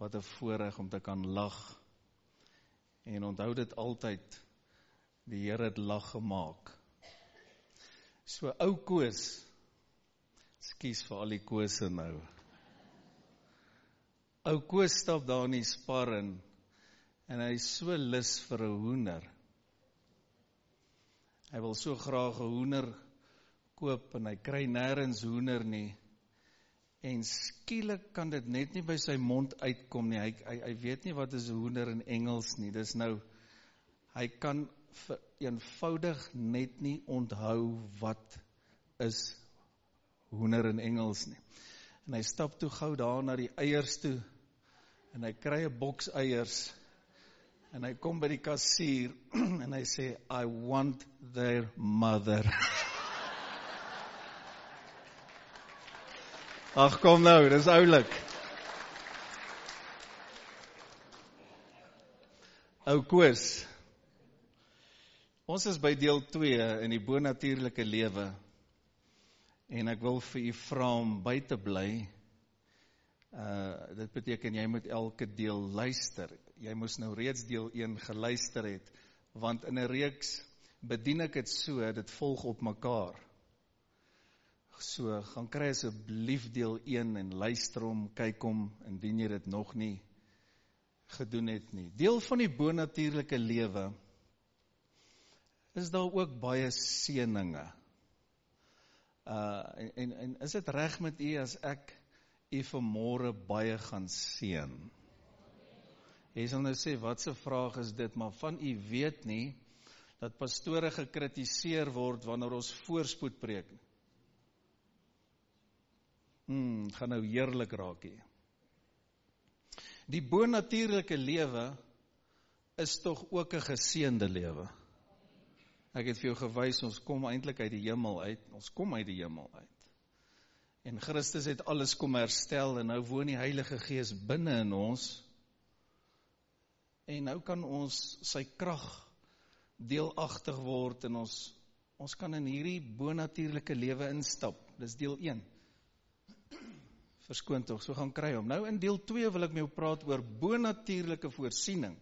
Wat 'n voorreg om te kan lag. En onthou dit altyd die Here het lag gemaak. So ou Koos. Skus vir al die Kose nou. Ou Koos stap daar in die spar in en hy is so lus vir 'n hoender. Hy wil so graag 'n hoender koop en hy kry nêrens hoender nie en skielik kan dit net nie by sy mond uitkom nie. Hy hy hy weet nie wat is hoender in Engels nie. Dis nou hy kan eenvoudig net nie onthou wat is hoender in Engels nie. En hy stap toe gou daar na die eiers toe en hy kry 'n boks eiers en hy kom by die kassier en hy sê I want their mother. Ag kom nou, dis oulik. Ou Koos. Ons is by deel 2 in die bonatuurlike lewe. En ek wil vir u vra om by te bly. Uh dit beteken jy moet elke deel luister. Jy moes nou reeds deel 1 geluister het want in 'n reeks bedien ek dit so, dit volg op mekaar. So gaan kry asseblief deel 1 en luister hom, kyk hom indien jy dit nog nie gedoen het nie. Deel van die bonatuurlike lewe is daar ook baie seëninge. Uh en en, en is dit reg met u as ek u vanmôre baie gaan seën? Jy sal nou sê wat 'n vraag is dit, maar van u weet nie dat pastore gekritiseer word wanneer ons voorspoed preek nie. Hmm, gaan nou heerlik raak hier. Die bonatuurlike lewe is tog ook 'n geseënde lewe. Ek het vir jou gewys ons kom eintlik uit die hemel uit. Ons kom uit die hemel uit. En Christus het alles kom herstel en nou woon die Heilige Gees binne in ons. En nou kan ons sy krag deelagtig word en ons ons kan in hierdie bonatuurlike lewe instap. Dis deel verskoon tog, so gaan kry hom. Nou in deel 2 wil ek met jou praat oor bonatuurlike voorsiening.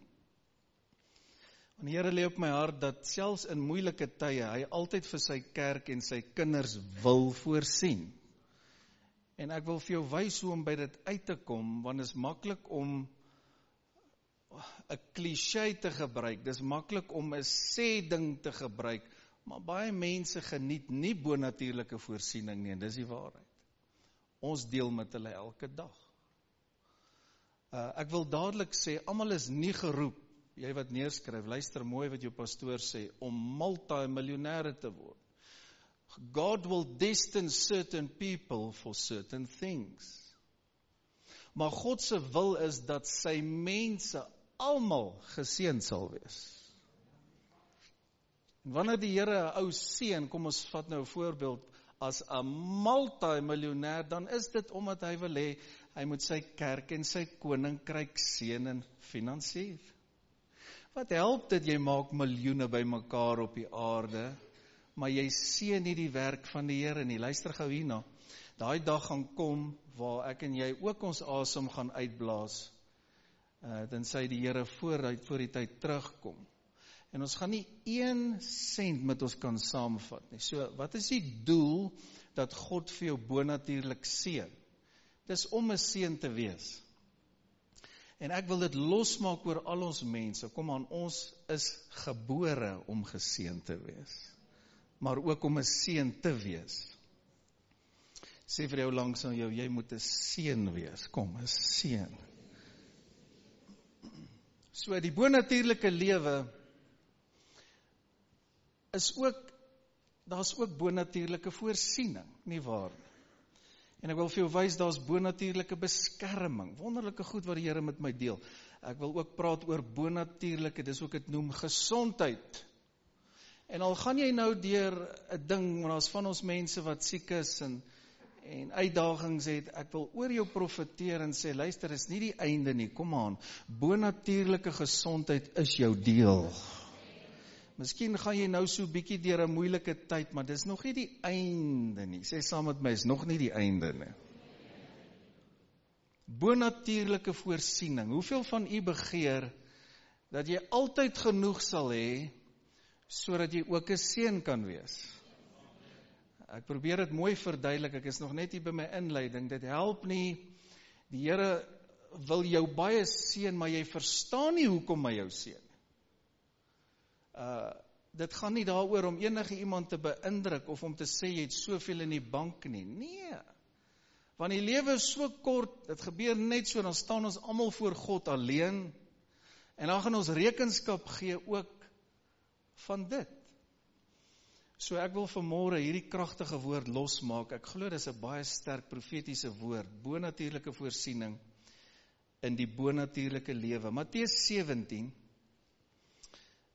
Want die Here lê op my hart dat selfs in moeilike tye hy altyd vir sy kerk en sy kinders wil voorsien. En ek wil vir jou wys hoe om by dit uit te kom want dit is maklik om 'n klise te gebruik. Dis maklik om 'n sê ding te gebruik, maar baie mense geniet nie bonatuurlike voorsiening nie en dis die waarheid. Ons deel met hulle elke dag. Uh ek wil dadelik sê almal is nie geroep, jy wat neerskryf, luister mooi wat jou pastoor sê om multimiljonêre te word. God will destine certain people for certain things. Maar God se wil is dat sy mense almal geseën sal wees. En wanneer die Here 'n ou seën, kom ons vat nou 'n voorbeeld as 'n multimiljonêr, dan is dit omdat hy wil hê hy moet sy kerk en sy koninkryk seën en finansier. Wat help dit jy maak miljoene bymekaar op die aarde, maar jy seën nie die werk van die Here nie. Luister gou hierna. Daai dag gaan kom waar ek en jy ook ons asem gaan uitblaas. Uh dan sê die Here vooruit voor die tyd terugkom. En ons gaan nie 1 sent met ons kan saamvat nie. So, wat is die doel dat God vir jou bonatuurlik seën? Dis om 'n seën te wees. En ek wil dit losmaak oor al ons mense. Kom aan, ons is gebore om geseën te wees. Maar ook om 'n seën te wees. Sê vir jou langs aan jou, jy moet 'n seën wees. Kom, 'n seën. So die bonatuurlike lewe is ook daar's ook bonatuurlike voorsiening, nie waar nie? En ek wil vir jou wys daar's bonatuurlike beskerming. Wonderlike goed wat die Here met my deel. Ek wil ook praat oor bonatuurlike, dis ook dit noem gesondheid. En al gaan jy nou deur 'n ding, want daar's van ons mense wat siek is en en uitdagings het, ek wil oor jou profeteer en sê luister, is nie die einde nie. Kom aan. Bonatuurlike gesondheid is jou deel. Miskien gaan jy nou so bietjie deur 'n moeilike tyd, maar dis nog nie die einde nie. Sê saam met my, is nog nie die einde nie. Bonatuurlike voorsiening. Hoeveel van u begeer dat jy altyd genoeg sal hê sodat jy ook 'n seën kan wees? Ek probeer dit mooi verduidelik. Ek is nog net hier by my inleiding. Dit help nie die Here wil jou baie seën, maar jy verstaan nie hoekom hy jou seën. Uh dit gaan nie daaroor om enige iemand te beïndruk of om te sê jy het soveel in die bank nie. Nee. Want die lewe is so kort, dit gebeur net so dan staan ons almal voor God alleen en dan gaan ons rekenskap gee ook van dit. So ek wil vanmôre hierdie kragtige woord losmaak. Ek glo dis 'n baie sterk profetiese woord, bonatuurlike voorsiening in die bonatuurlike lewe. Matteus 17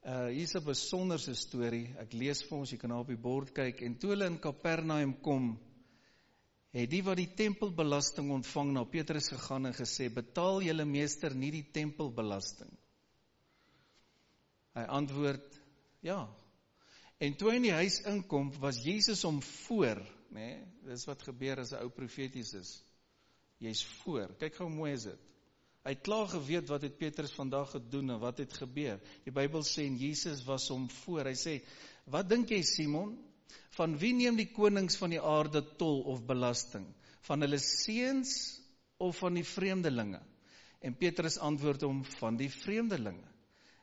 Uh hier's 'n besonderse storie. Ek lees vir ons, jy kan daar op die bord kyk. En toe hulle in Kapernaum kom, het die wat die tempelbelasting ontvang na Petrus gegaan en gesê: "Betaal julle meester nie die tempelbelasting?" Hy antwoord: "Ja." En toe hy in die huis inkom, was Jesus hom voor, nê? Nee, dis wat gebeur as 'n ou profeties is. Jy's voor. Kyk hoe mooi is dit. Hy het klaar geweet wat het Petrus vandag gedoen en wat het gebeur. Die Bybel sê en Jesus was hom voor. Hy sê: "Wat dink jy Simon? Van wie neem die konings van die aarde tol of belasting? Van hulle seuns of van die vreemdelinge?" En Petrus antwoord hom: "Van die vreemdelinge."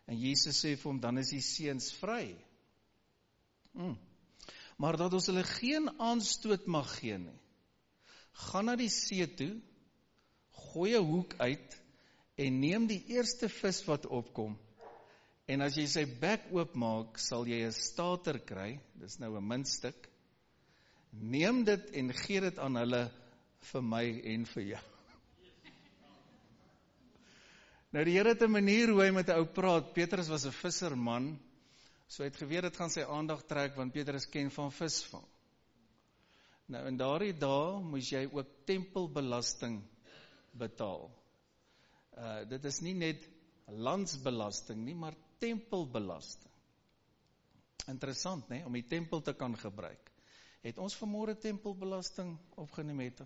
En Jesus sê vir hom: "Dan is die seuns vry." Hmm. Maar dat ons hulle geen aanstoot mag gee nie. Gaan na die see toe, gooi 'n hoek uit en neem die eerste vis wat opkom. En as jy sy bek oopmaak, sal jy 'n stater kry. Dis nou 'n muntstuk. Neem dit en gee dit aan hulle vir my en vir jou. Nou die Here het 'n manier hoe hy met 'n ou praat. Petrus was 'n visserman. So hy het geweet dit gaan sy aandag trek want Petrus ken van visvang. Nou in daardie dae moes jy ook tempelbelasting betaal. Uh dit is nie net landsbelasting nie, maar tempelbelasting. Interessant, né, om die tempel te kan gebruik. Het ons vanmôre tempelbelasting opgeneem het?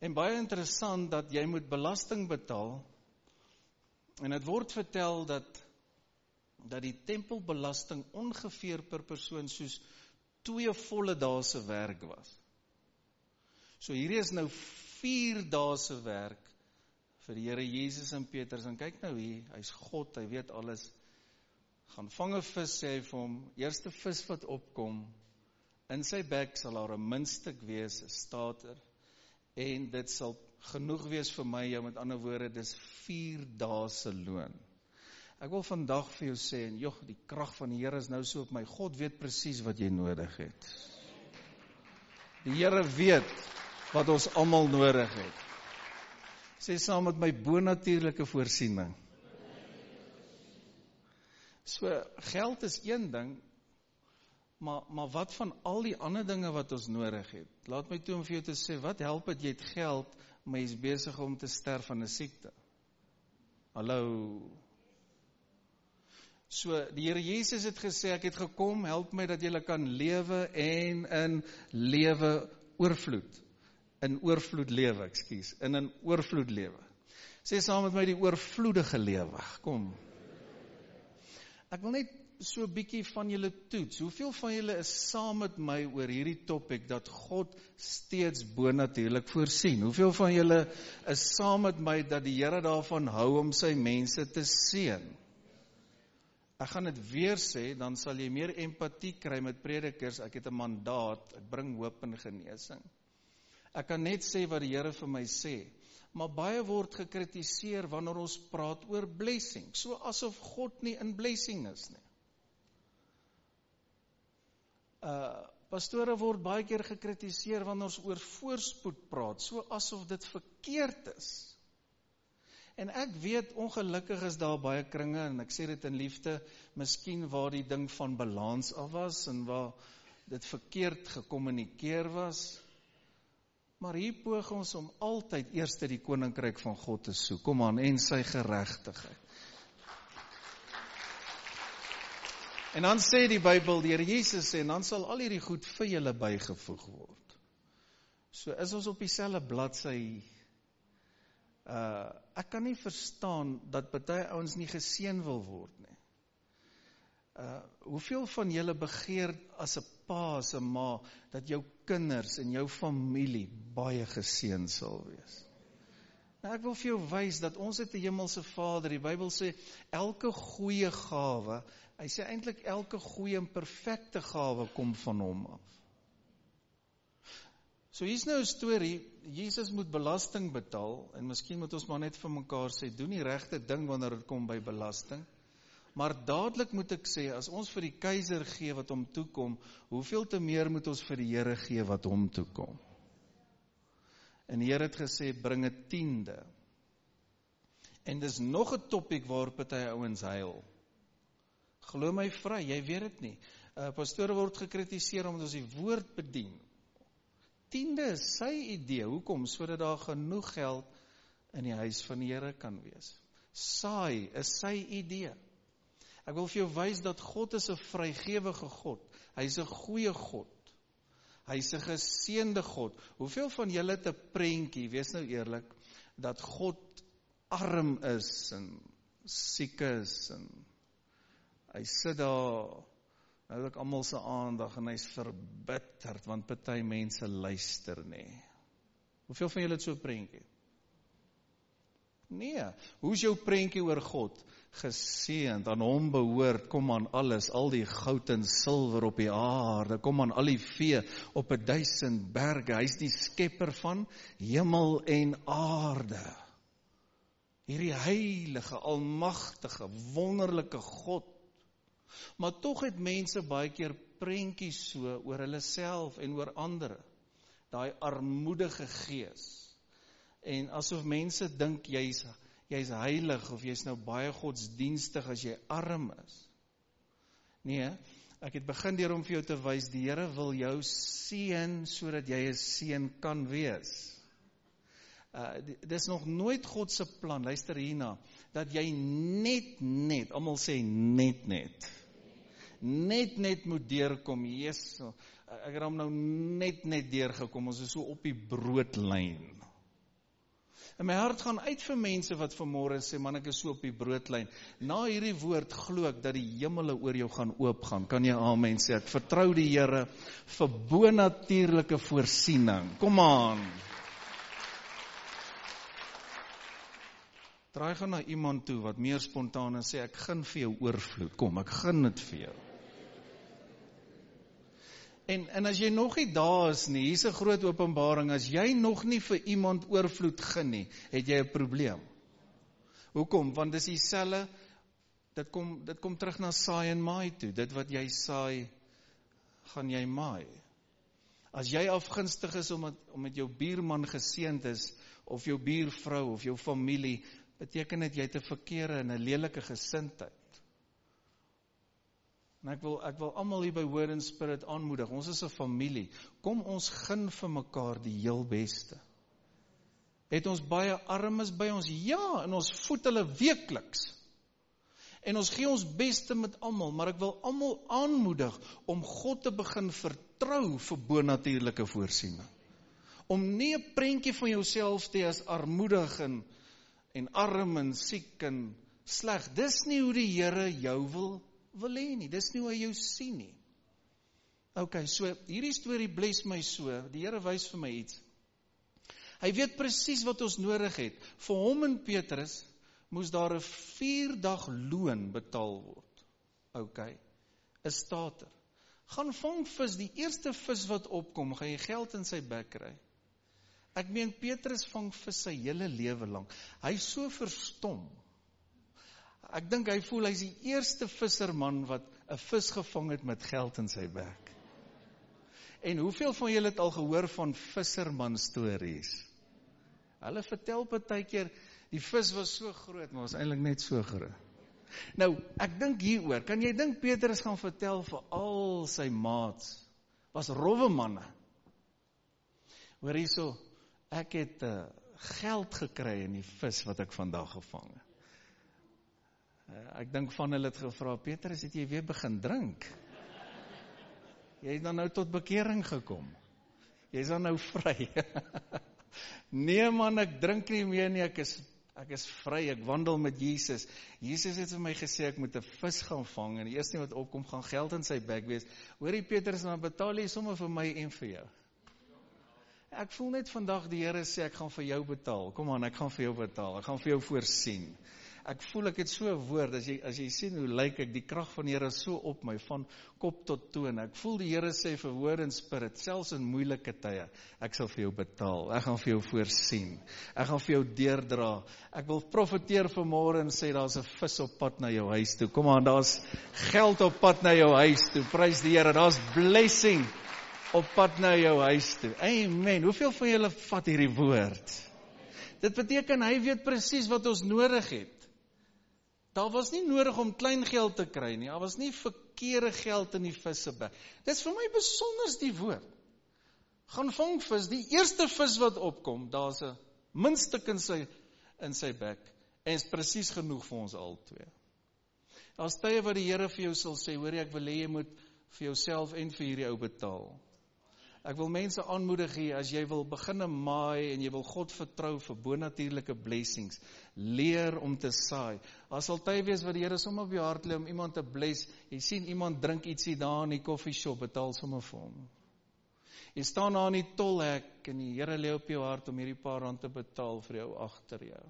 En baie interessant dat jy moet belasting betaal. En dit word vertel dat dat die tempelbelasting ongeveer per persoon soos twee volle dae se werk was. So hierdie is nou 4 dae se werk vir die Here Jesus en Petrus en kyk nou hier, hy's God, hy weet alles. Gaan vang 'n vis sê hy vir hom, eerste vis wat opkom in sy bek sal daar 'n muntstuk wees, 'n stater en dit sal genoeg wees vir my, jou met ander woorde, dis 4 dae se loon. Ek wil vandag vir jou sê en jog, die krag van die Here is nou so op my. God weet presies wat jy nodig het. Die Here weet wat ons almal nodig het. Sê saam met my bonatuurlike voorsiening. So geld is een ding, maar maar wat van al die ander dinge wat ons nodig het? Laat my toe om vir jou te sê, wat help dit jy het geld, maar jy's besig om te sterf van 'n siekte? Hallo. So die Here Jesus het gesê ek het gekom help my dat jy kan lewe en in lewe oorvloed in oorvloed lewe, ekskuus, in 'n oorvloed lewe. Sê saam met my die oorvloedige lewe. Kom. Ek wil net so 'n bietjie van julle toets. Hoeveel van julle is saam met my oor hierdie topik dat God steeds bonatuurlik voorsien? Hoeveel van julle is saam met my dat die Here daarvan hou om sy mense te seën? Ek gaan dit weer sê, dan sal jy meer empatie kry met predikers. Ek het 'n mandaat. Ek bring hoop en genesing. Ek kan net sê wat die Here vir my sê. Maar baie word gekritiseer wanneer ons praat oor blessing, so asof God nie in blessing is nie. Uh pastore word baie keer gekritiseer wanneer ons oor voorspoed praat, so asof dit verkeerd is. En ek weet ongelukkig is daar baie kringe en ek sê dit in liefde, miskien waar die ding van balans af was en waar dit verkeerd gekommunikeer was. Maar hier poog ons om altyd eers die koninkryk van God te soek. Kom aan en sy geregtigheid. En dan sê die Bybel, die Here Jesus sê, en dan sal al hierdie goed vir julle bygevoeg word. So is ons op dieselfde bladsy. Uh ek kan nie verstaan dat baie ouens nie geseën wil word nie. Uh hoeveel van julle begeer as 'n pa, as 'n ma dat jou kinders en jou familie baie geseën sal wees? Nou ek wil vir jou wys dat ons het 'n hemelse Vader. Die Bybel sê elke goeie gawe, hy sê eintlik elke goeie en perfekte gawe kom van hom af. So hier's nou 'n storie, Jesus moet belasting betaal en miskien moet ons maar net vir mekaar sê doen die regte ding wanneer dit kom by belasting. Maar dadelik moet ek sê as ons vir die keiser gee wat hom toekom, hoeveel te meer moet ons vir die Here gee wat hom toekom? En die Here het gesê bring 'n tiende. En dis nog 'n topik waar party ouens huil. Glo my vry, jy weet dit nie. 'n uh, Pastoor word gekritiseer omdat ons die woord bedien. Tiende is sy idee. Hoekom? Sodat daar genoeg geld in die huis van die Here kan wees. Saai is sy idee. Ek wil vir jou wys dat God is 'n vrygewige God. Hy's 'n goeie God. Hy's 'n geseënde God. Hoeveel van julle het 'n prentjie, wees nou eerlik, dat God arm is en siek is en hy sit daar nou ek almal se aandag en hy's verbitterd want party mense luister nê. Hoeveel van julle het so 'n prentjie? Nee, hoe's jou prentjie oor God? geseend, aan hom behoort, kom aan alles, al die goud en silwer op die aarde, kom aan al die vee op 'n duisend berge. Hy's die skepper van hemel en aarde. Hierdie heilige, almagtige, wonderlike God. Maar tog het mense baie keer prentjies so oor hulle self en oor ander. Daai armoedige gees. En asof mense dink jy's jy's heilig of jy's nou baie godsdienstig as jy arm is. Nee, ek het begin deur om vir jou te wys die Here wil jou seën sodat jy 'n seën kan wees. Uh dis nog nooit God se plan, luister hierna, dat jy net net, almal sê net net. Net net moet deurkom. Jesus, ek het hom nou net net deurgekom. Ons is so op die broodlyn. En my hart gaan uit vir mense wat vanmôre sê man ek is so op die broodlyn. Na hierdie woord glo ek dat die hemele oor jou gaan oopgaan. Kan jy amen sê? Ek vertrou die Here vir bonatuurlike voorsiening. Kom aan. Draai gaan na iemand toe wat meer spontaan is sê ek gun vir jou oorvloed. Kom, ek gun dit vir jou. En en as jy nog nie daar is nie, hier's 'n groot openbaring. As jy nog nie vir iemand oorvloed gen nie, het jy 'n probleem. Hoekom? Want dis dieselfde dit kom dit kom terug na saai en maai toe. Dit wat jy saai, gaan jy maai. As jy afgunstig is om met, om met jou buurman geseënd is of jou buurvrou of jou familie, beteken dit jy het 'n verkeerde en 'n lelike gesindheid. En ek wil ek wil almal hier by Word and Spirit aanmoedig. Ons is 'n familie. Kom ons gun vir mekaar die heel beste. Het ons baie armes by ons? Ja, en ons voed hulle weekliks. En ons gee ons beste met almal, maar ek wil almal aanmoedig om God te begin vertrou vir bonatuurlike voorsiening. Om nie 'n prentjie van jouself te hê as armoedig en en arm en siek en sleg. Dis nie hoe die Here jou wil wil hê nie. Dis nie hoe hy jou sien nie. OK, so hierdie storie bless my so. Die Here wys vir my iets. Hy weet presies wat ons nodig het. Vir hom en Petrus moes daar 'n 4 dag loon betaal word. OK. 'n Stater. Gaan vang vis, die eerste vis wat opkom, gaan jy geld in sy bek kry. Ek meen Petrus vang vis sy hele lewe lank. Hy's so verstom Ek dink hy voel hy's die eerste visserman wat 'n vis gevang het met geld in sy bek. En hoeveel van julle het al gehoor van visserman stories? Hulle vertel partykeer die vis was so groot, maar was eintlik net so groot. Nou, ek dink hieroor, kan jy dink Petrus gaan vertel vir al sy maats was rowwe manne. Hoor hierso, ek het uh, geld gekry in die vis wat ek vandag gevang het. Uh, ek dink van hulle het gevra, Petrus, het jy weer begin drink? Jy het dan nou tot bekering gekom. Jy's dan nou vry. nee man, ek drink nie meer nie, ek is ek is vry, ek wandel met Jesus. Jesus het vir my gesê ek moet 'n vis gaan vang en die eerste ding wat opkom gaan geld in sy bek wees. Hoorie Petrus, dan betaal jy sommer vir my en vir jou. Ek voel net vandag die Here sê ek gaan vir jou betaal. Kom aan, ek gaan vir jou betaal. Ek gaan vir jou voorsien ek voel ek het so 'n woord as jy as jy sien hoe lyk ek die krag van die Here so op my van kop tot toon. Ek voel die Here sê vir woord en spirit selfs in moeilike tye, ek sal vir jou betaal. Ek gaan vir jou voorsien. Ek gaan vir jou deurdra. Ek wil profeteer vanmôre en sê daar's 'n vis op pad na jou huis toe. Kom aan, daar's geld op pad na jou huis toe. Prys die Here. Daar's blessing op pad na jou huis toe. Amen. Hoeveel van julle vat hierdie woord? Dit beteken hy weet presies wat ons nodig het. Daar was nie nodig om klein geld te kry nie. Daar was nie verkeerde geld in die vissebek. Dis vir my besonder die woord. Gaan vang vis, die eerste vis wat opkom, daar's 'n minstuk in sy in sy bek en is presies genoeg vir ons al twee. Daar's tye wat die Here vir jou sal sê, hoor jy, ek wil hê jy moet vir jouself en vir hierdie ou betaal. Ek wil mense aanmoedig hier as jy wil begine maai en jy wil God vertrou vir bonatuurlike blessings, leer om te saai. As sal tyd wees wat die Here sommer op jou hart lê om iemand te bless. Jy sien iemand drink ietsie daar in die koffieshop, betaal sommer vir hom. Jy staan daar in die tolhek en die Here lê op jou hart om hierdie paar rand te betaal vir jou agter jou.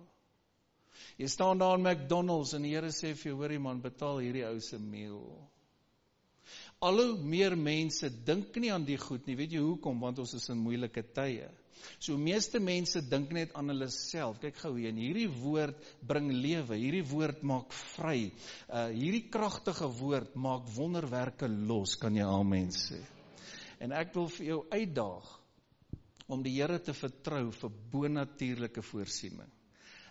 Jy staan daar in McDonald's en die Here sê vir jou, hoorie man, betaal hierdie ou se meal al hoe meer mense dink nie aan die goed nie. Weet jy hoekom? Want ons is in moeilike tye. So meeste mense dink net aan hulle self. Kyk gou hier, hierdie woord bring lewe. Hierdie woord maak vry. Uh hierdie kragtige woord maak wonderwerke los, kan jy amen sê. En ek wil vir jou uitdaag om die Here te vertrou vir bonatuurlike voorsiening.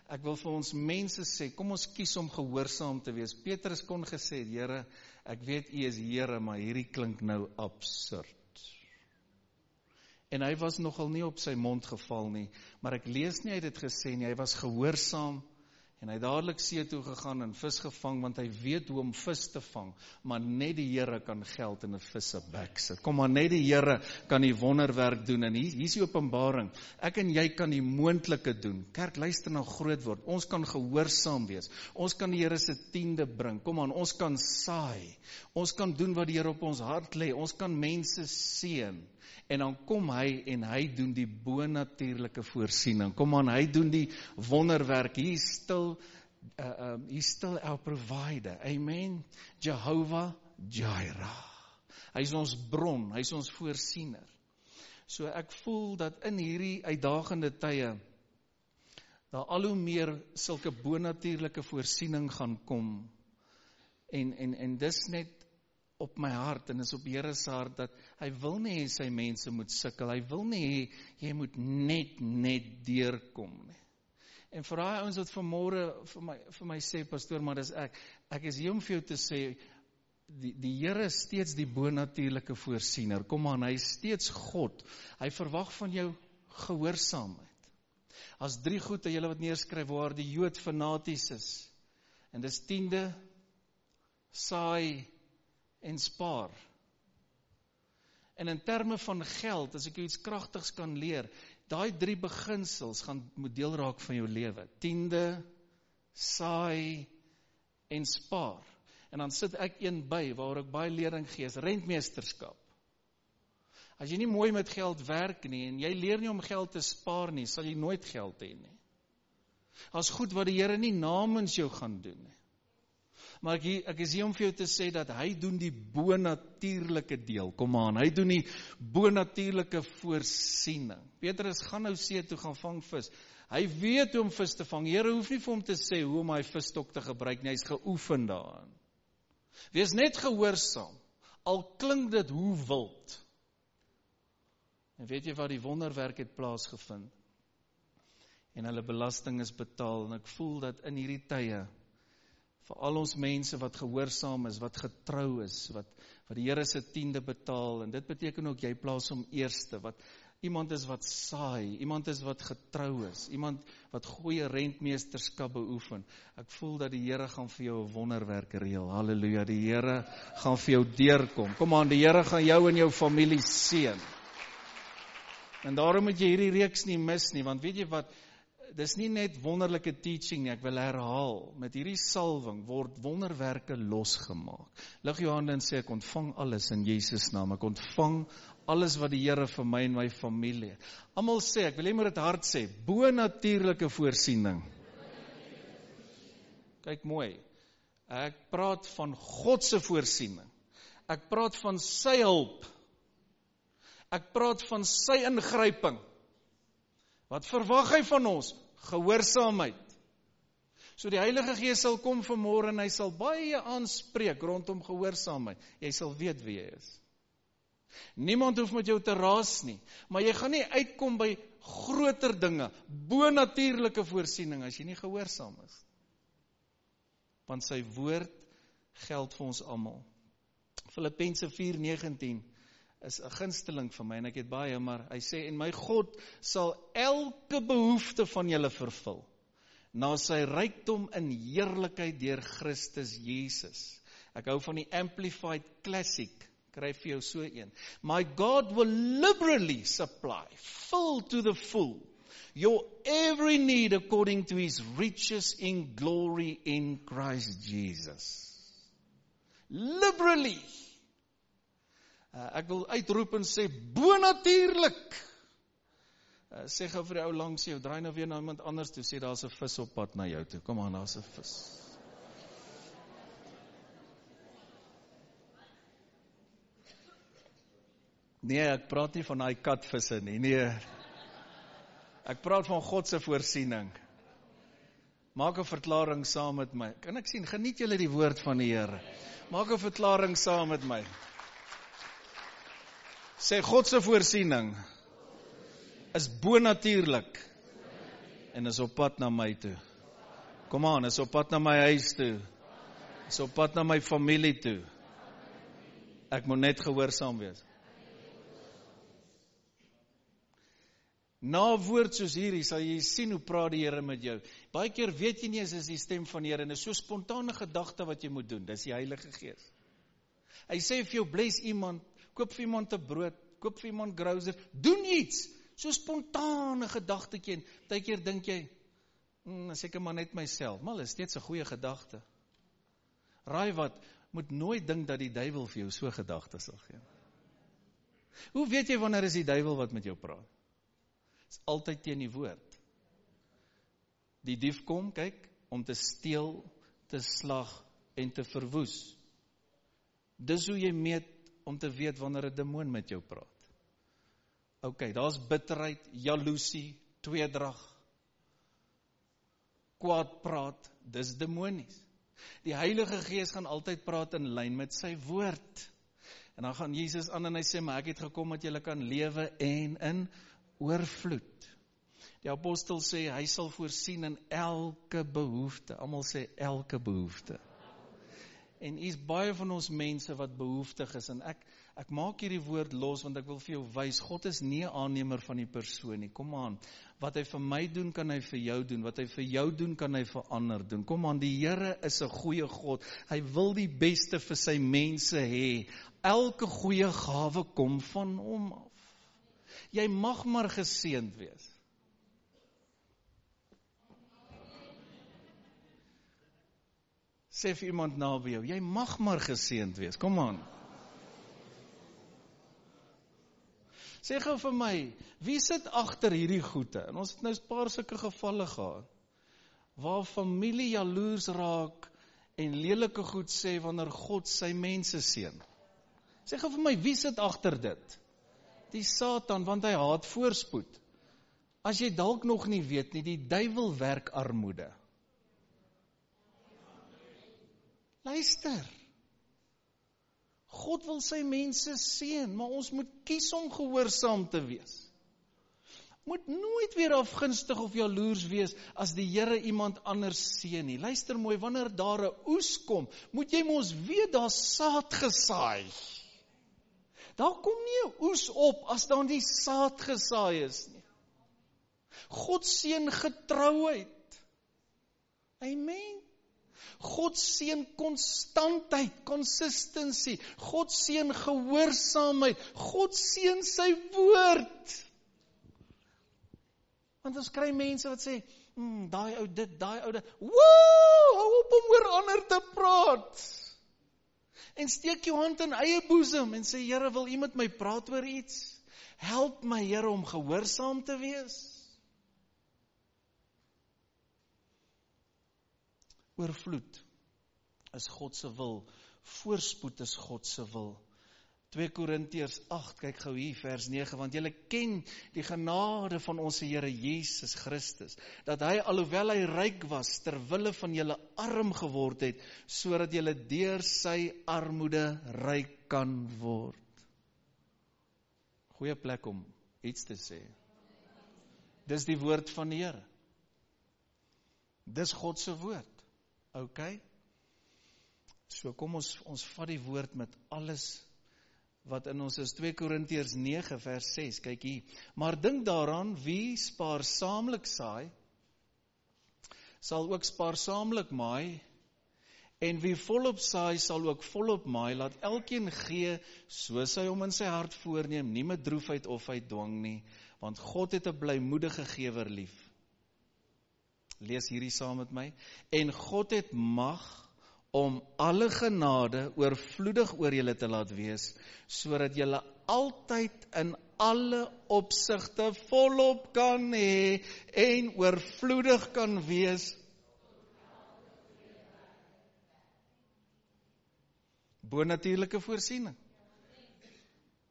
Ek wil vir ons mense sê, kom ons kies om gehoorsaam te wees. Petrus kon gesê, Here, ek weet U is Here, maar hierdie klink nou absurd. En hy was nogal nie op sy mond geval nie, maar ek lees nie hy het dit gesê nie, hy was gehoorsaam En hy dadelik see toe gegaan en vis gevang want hy weet hoe om vis te vang, maar net die Here kan geld in 'n vis se bek sit. Kom maar net die Here kan die wonderwerk doen en hier hier is die openbaring. Ek en jy kan die moontlike doen. Kerk, luister na groot word. Ons kan gehoorsaam wees. Ons kan die Here se tiende bring. Kom aan, ons kan saai. Ons kan doen wat die Here op ons hart lê. Ons kan mense seën. En dan kom hy en hy doen die bonatuurlike voorsiening. Kom aan, hy doen die wonderwerk. Hier stil uh um hier stil our provider. Amen. Jehovah Jireh. Hy is ons bron, hy is ons voorsiener. So ek voel dat in hierdie uitdagende tye daar al hoe meer sulke bonatuurlike voorsiening gaan kom. En en en dis net op my hart en is op Here se hart dat hy wil nie hê sy mense moet sukkel. Hy wil nie hê jy moet net net deurkom nie. En vir daai ouens wat vanmôre vir my vir my sê pastoor, maar dis ek. Ek is hier om vir jou te sê die die Here is steeds die bonatuurlike voorsiener. Kom aan, hy is steeds God. Hy verwag van jou gehoorsaamheid. As drie goede julle wat neerskryf waar die Jood fanaties is. En dis tiende saai en spaar. En in terme van geld, as ek iets kragtigs kan leer, daai drie beginsels gaan moet deel raak van jou lewe. Tiende, saai en spaar. En dan sit ek een by waar ek baie lering gee, rentmeesterskap. As jy nie mooi met geld werk nie en jy leer nie om geld te spaar nie, sal jy nooit geld hê nie. As goed wat die Here nie namens jou gaan doen nie. Maar ek ek is hier om vir jou te sê dat hy doen die bonatuurlike deel. Kom aan, hy doen die bonatuurlike voorsiening. Petrus gaan nou see toe gaan vang vis. Hy weet hoe om vis te vang. Here hoef nie vir hom te sê hoe om hy visstok te gebruik nie. Hy's geoefen daarin. Wees net gehoorsaam. Al klink dit hoe wild. En weet jy wat die wonderwerk het plaasgevind? En hulle belasting is betaal en ek voel dat in hierdie tye vir al ons mense wat gehoorsaam is, wat getrou is, wat wat die Here se tiende betaal en dit beteken ook jy plaas hom eerste wat iemand is wat saai, iemand is wat getrou is, iemand wat goeie rentmeesterskap beoefen. Ek voel dat die Here gaan vir jou 'n wonderwerk reël. Halleluja. Die Here gaan vir jou deurkom. Kom aan, die Here gaan jou en jou familie seën. En daarom moet jy hierdie reeks nie mis nie, want weet jy wat dis nie net wonderlike teaching nie, ek wil herhaal. Met hierdie salwing word wonderwerke losgemaak. Lig jou hande en sê ek ontvang alles in Jesus naam. Ek ontvang alles wat die Here vir my en my familie. Almal sê, ek wil hê moet dit hard sê, bo natuurlike voorsiening. Kyk mooi. Ek praat van God se voorsiening. Ek praat van sy hulp. Ek praat van sy ingryping. Wat verwag hy van ons? Gehoorsaamheid. So die Heilige Gees sal kom vanmôre en hy sal baie aanspreek rondom gehoorsaamheid. Jy sal weet wie hy is. Niemand hoef met jou te raas nie, maar jy gaan nie uitkom by groter dinge, bo-natuurlike voorsiening as jy nie gehoorsaam is. Want sy woord geld vir ons almal. Filippense 4:19 is 'n gunsteling vir my en ek het baie, maar hy sê en my God sal elke behoefte van julle vervul na sy rykdom in heerlikheid deur Christus Jesus. Ek hou van die amplified classic kry vir jou so een. My God will liberally supply, full to the full, your every need according to his riches in glory in Christ Jesus. Liberally. Uh, ek wil uitroep en sê bonatuurlik. Uh, sê gou vir die ou langs jou, draai nou weer na iemand anders toe, sê daar's 'n vis op pad na jou toe. Kom aan, daar's 'n vis. Nee, ek praat nie van daai katvisse nie. Nee. Ek praat van God se voorsiening. Maak 'n verklaring saam met my. Kan ek sien geniet julle die woord van die Here? Maak 'n verklaring saam met my. Sê God se voorsiening is bonatuurlik en is op pad na my toe. Kom aan, is op pad na my huis toe. Is op pad na my familie toe. Ek moet net gehoorsaam wees. Na woord soos hierdie sal jy sien hoe praat die Here met jou. Baie keer weet jy nie as dit die stem van die Here en is so spontane gedagte wat jy moet doen. Dis die Heilige Gees. Hy sê vir jou bless iemand, koop vir iemand 'n brood, koop vir iemand grocer, doen iets. So spontane gedagtetjie en baie keer dink jy, "Mmm, seker maar net myself." Maar dit is steeds 'n goeie gedagte. Raai wat, moet nooit dink dat die duiwel vir jou so gedagtes sal gee. Hoe weet jy wanneer is die duiwel wat met jou praat? is altyd teen die woord. Die dief kom, kyk, om te steel, te slag en te verwoes. Dis hoe jy meet om te weet wanneer 'n demoon met jou praat. OK, daar's bitterheid, jaloesie, tweedrag, kwaad praat, dis demonies. Die Heilige Gees gaan altyd praat in lyn met sy woord. En dan gaan Jesus aan en hy sê, "Maar ek het gekom dat julle kan lewe en in oorvloed. Die apostel sê hy sal voorsien in elke behoefte. Almal sê elke behoefte. En hier's baie van ons mense wat behoeftig is en ek ek maak hierdie woord los want ek wil vir jou wys God is nie 'n aannemer van die persoon nie. Kom aan. Wat hy vir my doen, kan hy vir jou doen. Wat hy vir jou doen, kan hy vir ander doen. Kom aan, die Here is 'n goeie God. Hy wil die beste vir sy mense hê. Elke goeie gawe kom van hom af. Jy mag maar geseënd wees. Sê vir iemand naby jou, jy mag maar geseënd wees. Kom aan. Sê gou vir my, wie sit agter hierdie goeie? En ons het nou paar sulke gevalle gehad waar familie jaloers raak en lelike goed sê wanneer God sy mense seën. Sê gou vir my, wie sit agter dit? die Satan want hy haat voorspoed. As jy dalk nog nie weet nie, die duiwel werk armoede. Luister. God wil sy mense seën, maar ons moet kies om gehoorsaam te wees. Moet nooit weer afgunstig of jaloers wees as die Here iemand anders seën nie. Luister mooi, wanneer daar 'n oes kom, moet jy mos weet daar's saad gesaai. Daar kom nie 'n oes op as daar nie saad gesaai is nie. God seën getrouheid. Amen. God seën konstantheid, consistency. God seën gehoorsaamheid. God seën sy woord. Want ons kry mense wat sê, "Hm, daai ou dit, daai ou dit. Woe, hou op om oor ander te praat." En steek jou hand in eie boesem en sê, "Here, wil U met my praat oor iets? Help my, Here, om gehoorsaam te wees." Oorvloed is God se wil. Voorspoed is God se wil. 2 Korintiërs 8, kyk gou hier vers 9, want julle ken die genade van ons Here Jesus Christus, dat hy alhoewel hy ryk was, ter wille van julle arm geword het, sodat julle deur sy armoede ryk kan word. Goeie plek om iets te sê. Dis die woord van die Here. Dis God se woord. OK? So kom ons ons vat die woord met alles wat in ons is 2 Korintiërs 9 vers 6. Kyk hier. Maar dink daaraan wie spaarsaamlik saai sal ook spaarsaamlik maai en wie volop saai sal ook volop maai. Laat elkeen gee soos hy hom in sy hart voorneem, nie met droefheid of uit dwang nie, want God het 'n blymoedige gewer lief. Lees hierdie saam met my. En God het mag om alle genade oorvloedig oor julle te laat wees sodat julle altyd in alle opsigte volop kan hê en oorvloedig kan wees. Bonatuurlike voorsiening.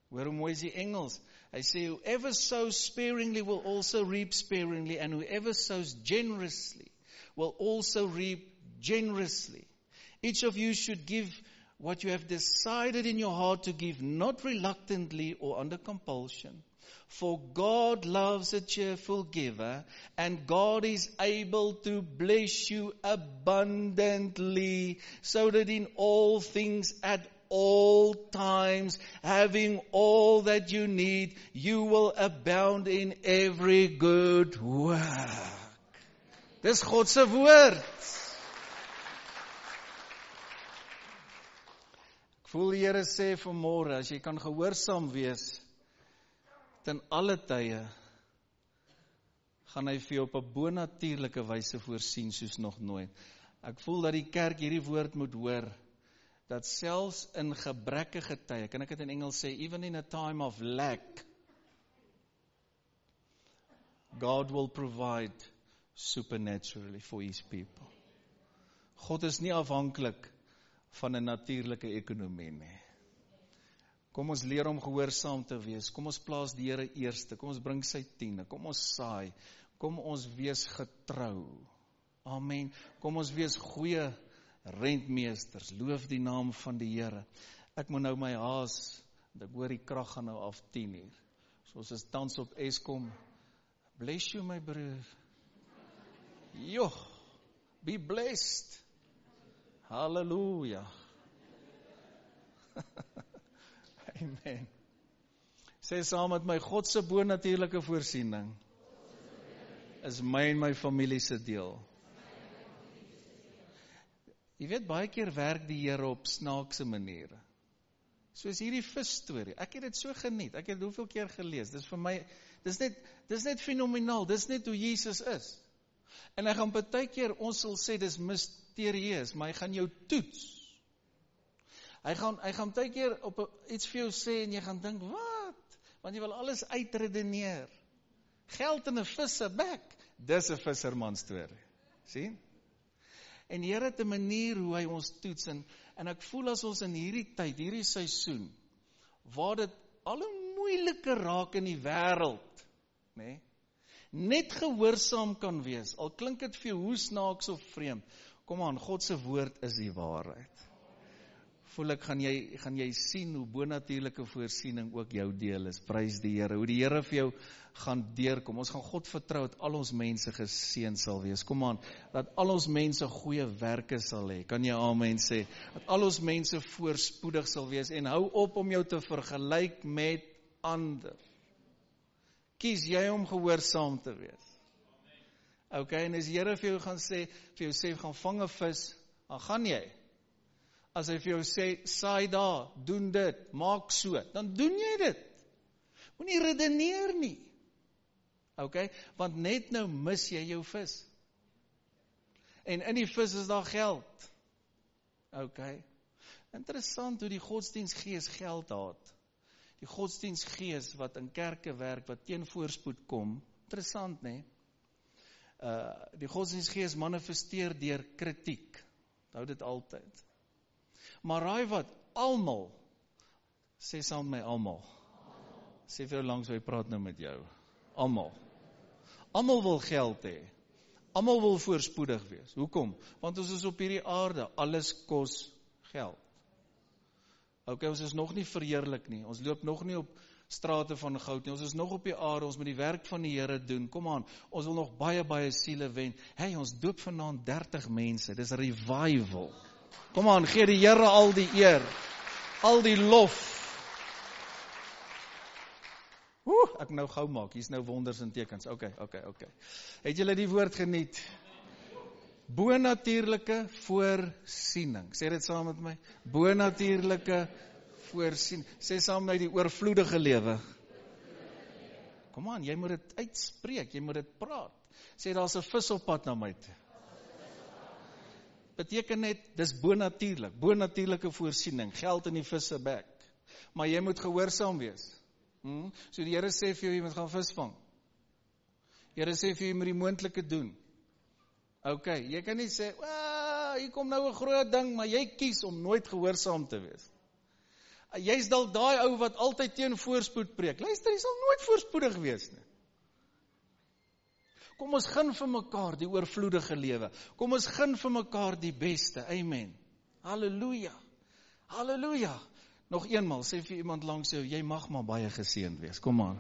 Hoor hoe mooi is die Engels hy sê whoever sows sparingly will also reap sparingly and whoever sows generously will also reap generously Each of you should give what you have decided in your heart to give, not reluctantly or under compulsion. For God loves a cheerful giver, and God is able to bless you abundantly, so that in all things at all times, having all that you need, you will abound in every good work. Dis God se woord. Voel die Here sê vanmôre as jy kan gehoorsaam wees ten alle tye gaan hy vir jou op 'n bonatuurlike wyse voorsien soos nog nooit. Ek voel dat die kerk hierdie woord moet hoor dat selfs in gebrekkige tye, kan ek dit in Engels sê, even in a time of lack God will provide supernaturally for his people. God is nie afhanklik van 'n natuurlike ekonomie nie. Kom ons leer om gehoorsaam te wees. Kom ons plaas die Here eerste. Kom ons bring sy tiende. Kom ons saai. Kom ons wees getrou. Amen. Kom ons wees goeie rentmeesters. Loof die naam van die Here. Ek moet nou my haas. Ek hoor die krag gaan nou af 10 uur. So ons is tans op Eskom. Bless you my broer. Joh. Be blessed. Halleluja. Amen. Sê saam met my God se bonatuurlike voorsiening is my en my familie se deel. Jy weet baie keer werk die Here op snaakse maniere. Soos hierdie vis storie. Ek het dit so geniet. Ek het hoeveel keer gelees. Dis vir my dis net dis net fenomenaal. Dis net hoe Jesus is. En hy gaan baie keer ons sal sê dis misterieus, maar hy gaan jou toets. Hy gaan hy gaan baie keer op iets vir jou sê en jy gaan dink, "Wat?" Want jy wil alles uitredeneer. Geld in 'n vis se bek. Dis 'n visserman storie. sien? En die Here het 'n manier hoe hy ons toets en en ek voel as ons in hierdie tyd, hierdie seisoen waar dit al hoe moeiliker raak in die wêreld, nê? Nee, net gehoorsaam kan wees. Al klink dit vir jou hoe snaaks of vreemd. Kom aan, God se woord is die waarheid. Voel ek gaan jy gaan jy sien hoe bonatuurlike voorsiening ook jou deel is. Prys die Here. Hoe die Here vir jou gaan deurkom. Ons gaan God vertrou dat al ons mense geseën sal wees. Kom aan, dat al ons mense goeie werke sal hê. Kan jy amen sê? Dat al ons mense voorspoedig sal wees en hou op om jou te vergelyk met ander. Kies jy om gehoorsaam te wees. OK, en as Here vir jou gaan sê, vir jou sê gaan vang 'n vis, dan gaan jy as hy vir jou sê saai daar, doen dit, maak so, dan doen jy dit. Moenie redeneer nie. OK? Want net nou mis jy jou vis. En in die vis is daar geld. OK. Interessant hoe die godsdiensgees geld haat. Die godsdiensgees wat in kerke werk wat teen voorspoed kom. Interessant, né? Uh die godsdiensgees manifesteer deur kritiek. Hou dit altyd. Maar raai wat? Almal sê saam met my almal. Sê vir jou langs hy praat nou met jou. Almal. Almal wil geld hê. Almal wil voorspoedig wees. Hoekom? Want ons is op hierdie aarde, alles kos geld. OK, ons is nog nie verheerlik nie. Ons loop nog nie op strate van goud nie. Ons is nog op die aarde, ons moet die werk van die Here doen. Kom aan, ons wil nog baie baie siele wen. Hey, ons doop vanaand 30 mense. Dis revival. Kom aan, gee die Here al die eer. Al die lof. Ooh, ek nou gou maak. Hier's nou wonders en tekens. Okay, okay, okay. Het julle die woord geniet? Bonatuurlike voorsiening. Sê dit saam met my. Bonatuurlike voorsien. Sê saam met my die oorvloedige lewe. Kom aan, jy moet dit uitspreek, jy moet dit praat. Sê daar's 'n vis op pad na my toe beteken net dis bonatuurlik, bonatuurlike voorsiening, geld in die visse bek. Maar jy moet gehoorsaam wees. Hm? So die Here sê vir jou jy moet gaan visvang. Die Here sê vir jou jy moet die moontlike doen. OK, jy kan nie sê, "Aa, hier kom nou 'n groot ding," maar jy kies om nooit gehoorsaam te wees. Jy's dalk daai ou wat altyd teen voorspoed preek. Luister, jy sal nooit voorspoedig wees nie. Kom ons gun vir mekaar die oorvloedige lewe. Kom ons gun vir mekaar die beste. Amen. Halleluja. Halleluja. Nog eenmal sê vir iemand langs jou, jy mag maar baie geseënd wees. Kom aan.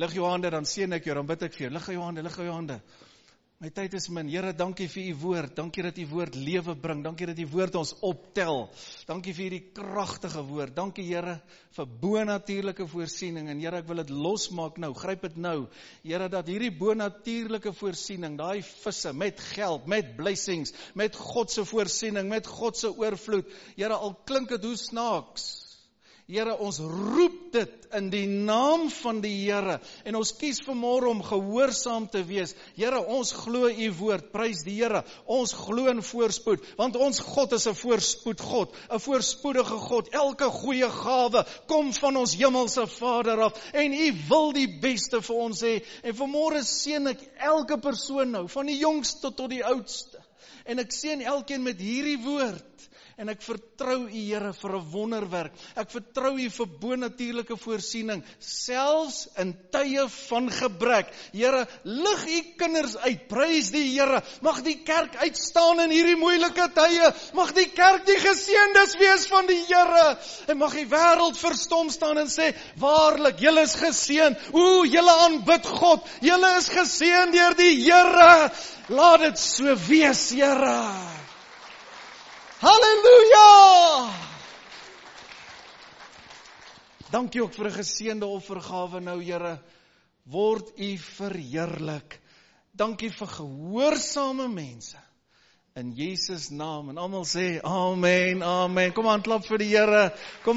Lig jou hande dan seën ek jou, dan bid ek vir jou. Lig jou hande, lig jou hande. My tyd is min. Here, dankie vir u woord. Dankie dat u woord lewe bring. Dankie dat u woord ons optel. Dankie vir hierdie kragtige woord. Dankie Here vir bonatuurlike voorsiening en Here, ek wil dit losmaak nou. Gryp dit nou. Here, dat hierdie bonatuurlike voorsiening, daai visse met geld, met blessings, met God se voorsiening, met God se oorvloed. Here, al klink dit hoe snaaks. Here, ons roep dit in die naam van die Here en ons kies vanmôre om gehoorsaam te wees. Here, ons glo u woord. Prys die Here. Ons glo in voorspoed, want ons God is 'n voorspoed God, 'n voorspoedige God. Elke goeie gawe kom van ons hemelse Vader af en u wil die beste vir ons hê. En vanmôre seën ek elke persoon nou, van die jongste tot die oudste. En ek seën elkeen met hierdie woord en ek vertrou U Here vir 'n wonderwerk. Ek vertrou U vir bonatuurlike voorsiening selfs in tye van gebrek. Here, lig U kinders uit. Prys die Here. Mag die kerk uitstaan in hierdie moeilike tye. Mag die kerk die geseëndes wees van die Here. En mag die wêreld verstom staan en sê, "Waarlik, julle is geseën. O, julle aanbid God. Julle is geseën deur die Here." Laat dit so wees, Here. Halleluja! Dankie ook vir 'n geseënde offergawe nou, Here. Word U verheerlik. Dankie vir gehoorsame mense. In Jesus naam en almal sê amen, amen. Kom aan klap vir die Here. Kom